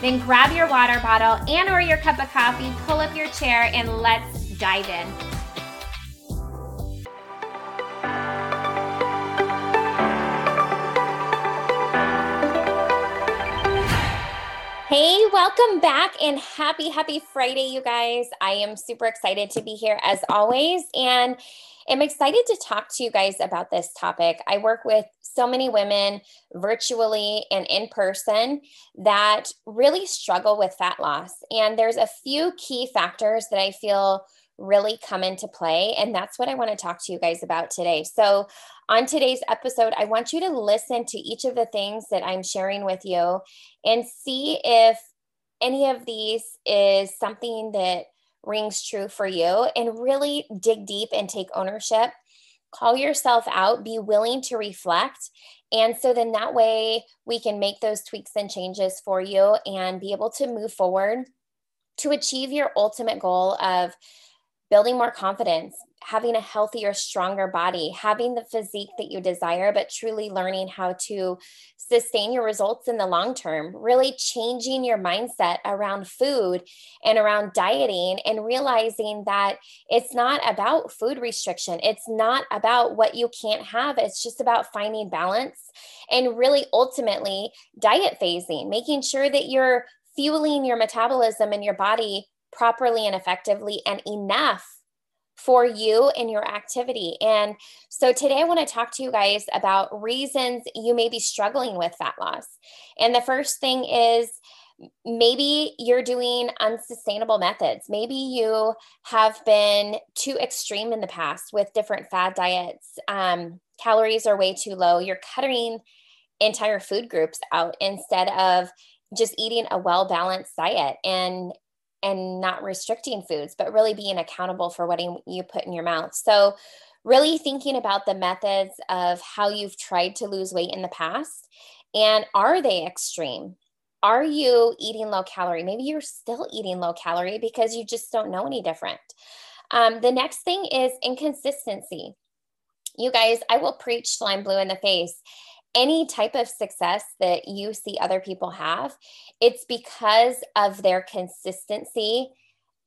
then grab your water bottle and or your cup of coffee, pull up your chair and let's dive in. Hey, welcome back and happy, happy Friday, you guys. I am super excited to be here as always. And I'm excited to talk to you guys about this topic. I work with so many women virtually and in person that really struggle with fat loss. And there's a few key factors that I feel really come into play. And that's what I want to talk to you guys about today. So, on today's episode, I want you to listen to each of the things that I'm sharing with you and see if any of these is something that rings true for you and really dig deep and take ownership. Call yourself out, be willing to reflect. And so then that way we can make those tweaks and changes for you and be able to move forward to achieve your ultimate goal of building more confidence, having a healthier, stronger body, having the physique that you desire, but truly learning how to sustain your results in the long term, really changing your mindset around food and around dieting and realizing that it's not about food restriction. It's not about what you can't have. It's just about finding balance and really ultimately diet phasing, making sure that you're fueling your metabolism and your body properly and effectively and enough for you and your activity. And so today I want to talk to you guys about reasons you may be struggling with fat loss. And the first thing is maybe you're doing unsustainable methods. Maybe you have been too extreme in the past with different fad diets. Um, calories are way too low. You're cutting entire food groups out instead of just eating a well balanced diet and and not restricting foods, but really being accountable for what you put in your mouth. So, really thinking about the methods of how you've tried to lose weight in the past and are they extreme? Are you eating low calorie? Maybe you're still eating low calorie because you just don't know any different. Um, the next thing is inconsistency. You guys, I will preach till I'm blue in the face any type of success that you see other people have, it's because of their consistency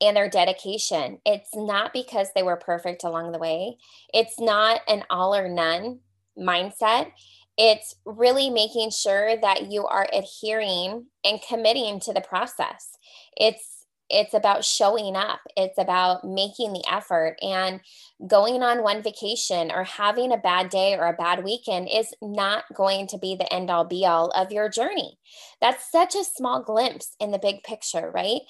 and their dedication. It's not because they were perfect along the way. It's not an all or none mindset. It's really making sure that you are adhering and committing to the process. It's it's about showing up it's about making the effort and going on one vacation or having a bad day or a bad weekend is not going to be the end all be all of your journey. That's such a small glimpse in the big picture right?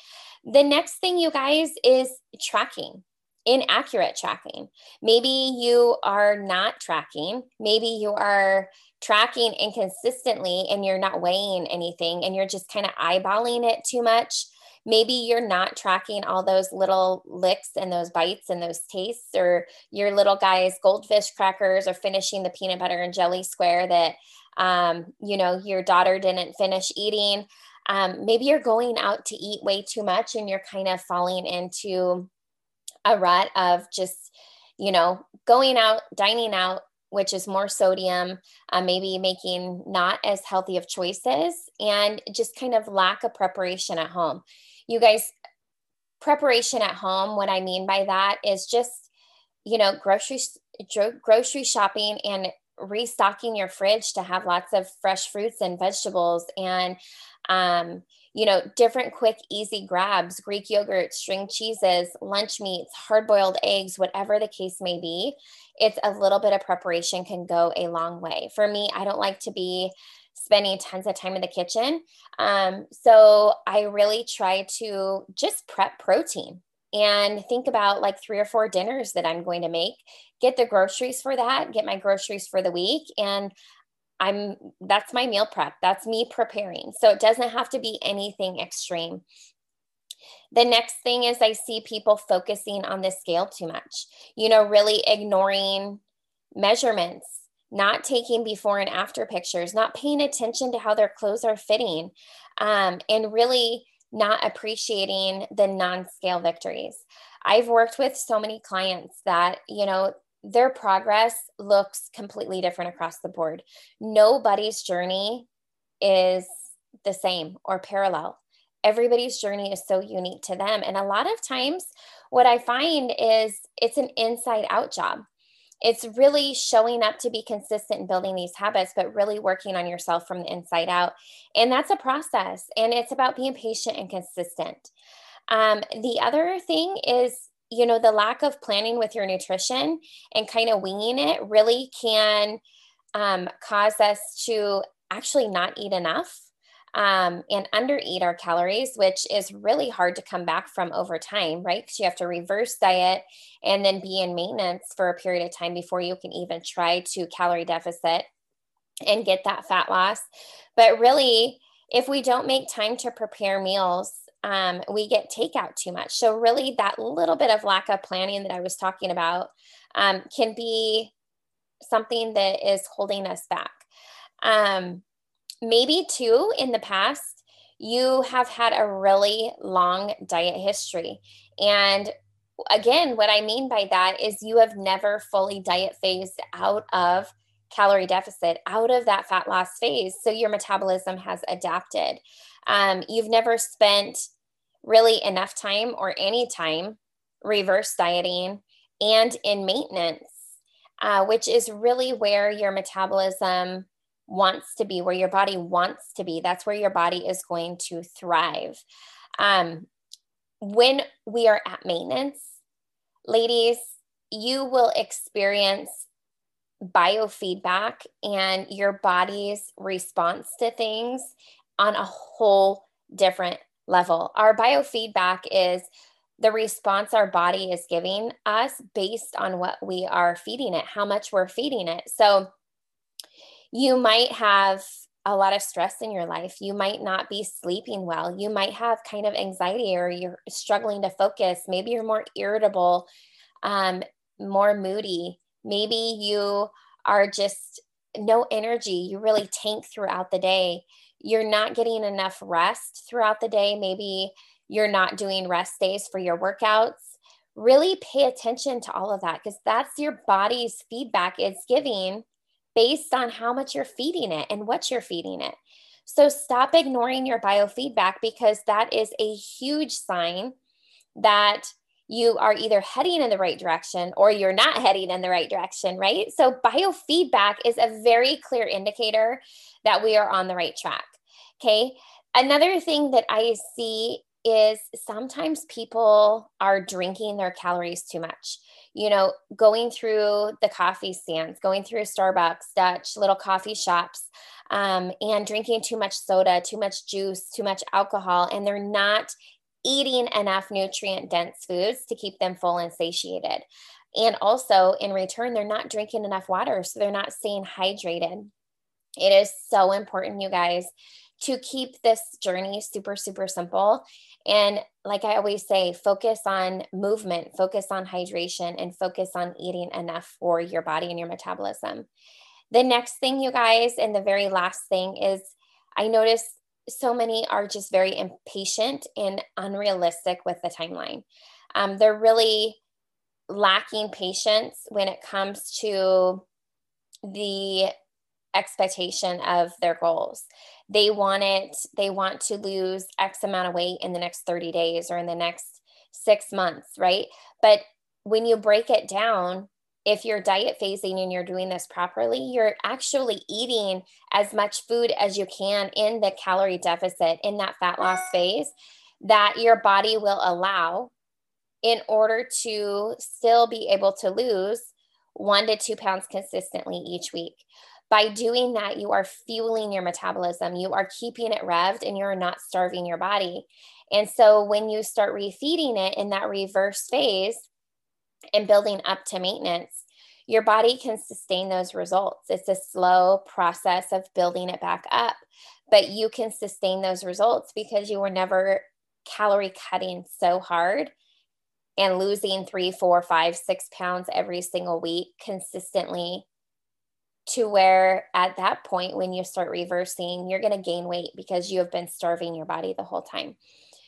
The next thing you guys is tracking inaccurate tracking. Maybe you are not tracking maybe you are tracking inconsistently and you're not weighing anything and you're just kind of eyeballing it too much maybe you're not tracking all those little licks and those bites and those tastes, or your little guy's goldfish crackers or finishing the peanut butter and jelly square that um, you know your daughter didn't finish eating. Um, maybe you're going out to eat way too much and you're kind of falling into a rut of just you know going out dining out which is more sodium, uh, maybe making not as healthy of choices, and just kind of lack of preparation at home. You guys, preparation at home, what I mean by that is just, you know, grocery grocery shopping and restocking your fridge to have lots of fresh fruits and vegetables and um, you know different quick easy grabs greek yogurt string cheeses lunch meats hard boiled eggs whatever the case may be it's a little bit of preparation can go a long way. For me i don't like to be spending tons of time in the kitchen um, so i really try to just prep protein and think about like three or four dinners that I'm going to make, get the groceries for that, get my groceries for the week. And I'm that's my meal prep. That's me preparing. So it doesn't have to be anything extreme. The next thing is I see people focusing on the scale too much, you know, really ignoring measurements, not taking before and after pictures, not paying attention to how their clothes are fitting, um, and really not appreciating the non scale victories. I've worked with so many clients that, you know, their progress looks completely different across the board. Nobody's journey is the same or parallel. Everybody's journey is so unique to them. And a lot of times, what I find is it's an inside out job it's really showing up to be consistent in building these habits, but really working on yourself from the inside out. And that's a process, and it's about being patient and consistent. Um, the other thing is, you know, the lack of planning with your nutrition and kind of winging it really can um, cause us to actually not eat enough um, and undereat our calories, which is really hard to come back from over time, right? Because you have to reverse diet and then be in maintenance for a period of time before you can even try to calorie deficit and get that fat loss. But really, if we don't make time to prepare meals, um, we get takeout too much. So, really, that little bit of lack of planning that I was talking about um, can be something that is holding us back. Um, maybe too in the past you have had a really long diet history. And again what i mean by that is you have never fully diet phased out of calorie deficit out of that fat loss phase. So your metabolism has adapted. Um, you've never spent really enough time or any time reverse dieting and in maintenance uh, which is really where your metabolism wants to be, where your body wants to be. That's where your body is going to thrive. Um, when we are at maintenance, ladies, you will experience biofeedback and your body's response to things on a whole different level. Our biofeedback is the response our body is giving us based on what we are feeding it, how much we're feeding it. So, you might have a lot of stress in your life. You might not be sleeping well. You might have kind of anxiety or you're struggling to focus. Maybe you're more irritable, um, more moody. Maybe you are just no energy. You really tank throughout the day. You're not getting enough rest throughout the day. Maybe you're not doing rest days for your workouts. Really pay attention to all of that because that's your body's feedback it's giving based on how much you're feeding it and what you're feeding it. So stop ignoring your biofeedback because that is a huge sign that you are either heading in the right direction or you're not heading in the right direction, right? So biofeedback is a very clear indicator that we are on the right track. Okay. Another thing that I see is sometimes people are drinking their calories too much. You know, going through the coffee stands, going through Starbucks, Dutch, little coffee shops, um, and drinking too much soda, too much juice, too much alcohol, and they're not eating enough nutrient dense foods to keep them full and satiated. And also, in return, they're not drinking enough water, so they're not staying hydrated. It is so important, you guys, to keep this journey super, super simple. And like I always say, focus on movement, focus on hydration, and focus on eating enough for your body and your metabolism. The next thing, you guys, and the very last thing is I notice so many are just very impatient and unrealistic with the timeline. Um, they're really lacking patience when it comes to the expectation of their goals. They want it, they want to lose X amount of weight in the next 30 days or in the next six months, right? But when you break it down, if you're diet phasing and you're doing this properly, you're actually eating as much food as you can in the calorie deficit in that fat loss phase that your body will allow in order to still be able to lose one to two pounds consistently each week. By doing that, you are fueling your metabolism, you are keeping it revved, and you're not starving your body. And so when you start refeeding it in that reverse phase and building up to maintenance, your body can sustain those results. It's a slow process of building it back up, but you can sustain those results because you were never calorie cutting so hard and losing three, four, five, six pounds every single week consistently to where at that point, when you start reversing, you're going to gain weight because you have been starving your body the whole time.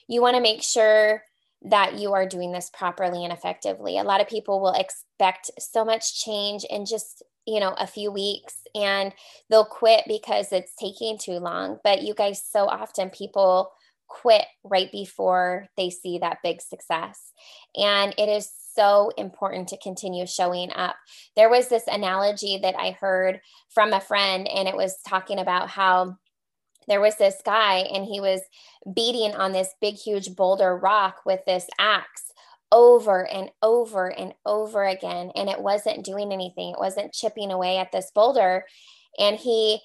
You want to make sure that you are doing this properly and effectively. A lot of people will expect so much change in just, you know, a few weeks and they'll quit because it's taking too long. But you guys, so often people quit right before they see that big success. And it is so important to continue showing up. There was this analogy that I heard from a friend, and it was talking about how there was this guy and he was beating on this big, huge boulder rock with this axe over and over and over again. And it wasn't doing anything, it wasn't chipping away at this boulder. And he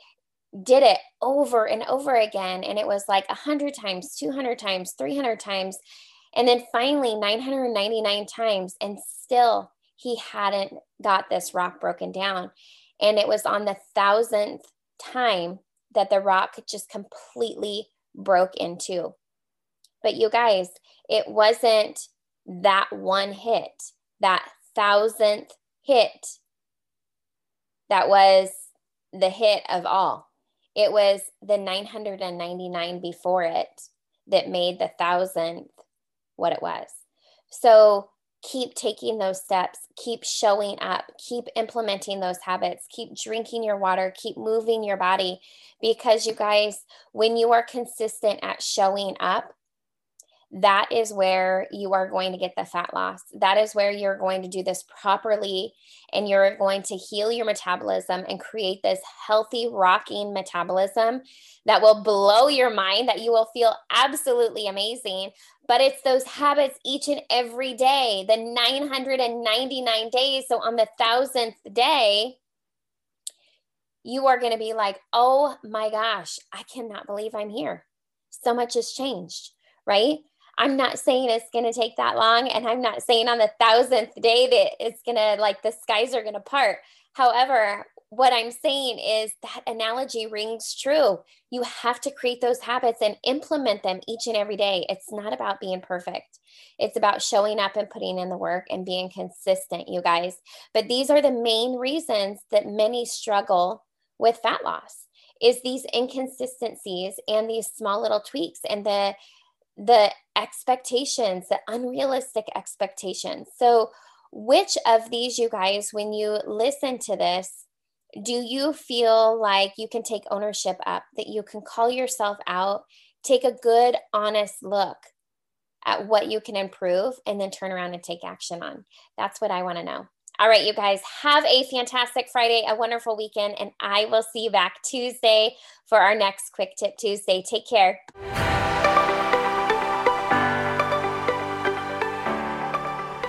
did it over and over again. And it was like 100 times, 200 times, 300 times. And then finally, 999 times. And still, he hadn't got this rock broken down. And it was on the thousandth time that the rock just completely broke into. But you guys, it wasn't that one hit, that thousandth hit that was the hit of all. It was the 999 before it that made the thousandth what it was. So keep taking those steps, keep showing up, keep implementing those habits, keep drinking your water, keep moving your body. Because you guys, when you are consistent at showing up, that is where you are going to get the fat loss. That is where you're going to do this properly and you're going to heal your metabolism and create this healthy, rocking metabolism that will blow your mind, that you will feel absolutely amazing. But it's those habits each and every day, the 999 days. So on the thousandth day, you are going to be like, oh my gosh, I cannot believe I'm here. So much has changed, right? I'm not saying it's going to take that long. And I'm not saying on the thousandth day that it's going to, like, the skies are going to part. However, what I'm saying is that analogy rings true. You have to create those habits and implement them each and every day. It's not about being perfect, it's about showing up and putting in the work and being consistent, you guys. But these are the main reasons that many struggle with fat loss is these inconsistencies and these small little tweaks and the the expectations, the unrealistic expectations. So, which of these, you guys, when you listen to this, do you feel like you can take ownership up, that you can call yourself out, take a good, honest look at what you can improve, and then turn around and take action on? That's what I want to know. All right, you guys, have a fantastic Friday, a wonderful weekend, and I will see you back Tuesday for our next Quick Tip Tuesday. Take care.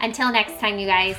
Until next time, you guys.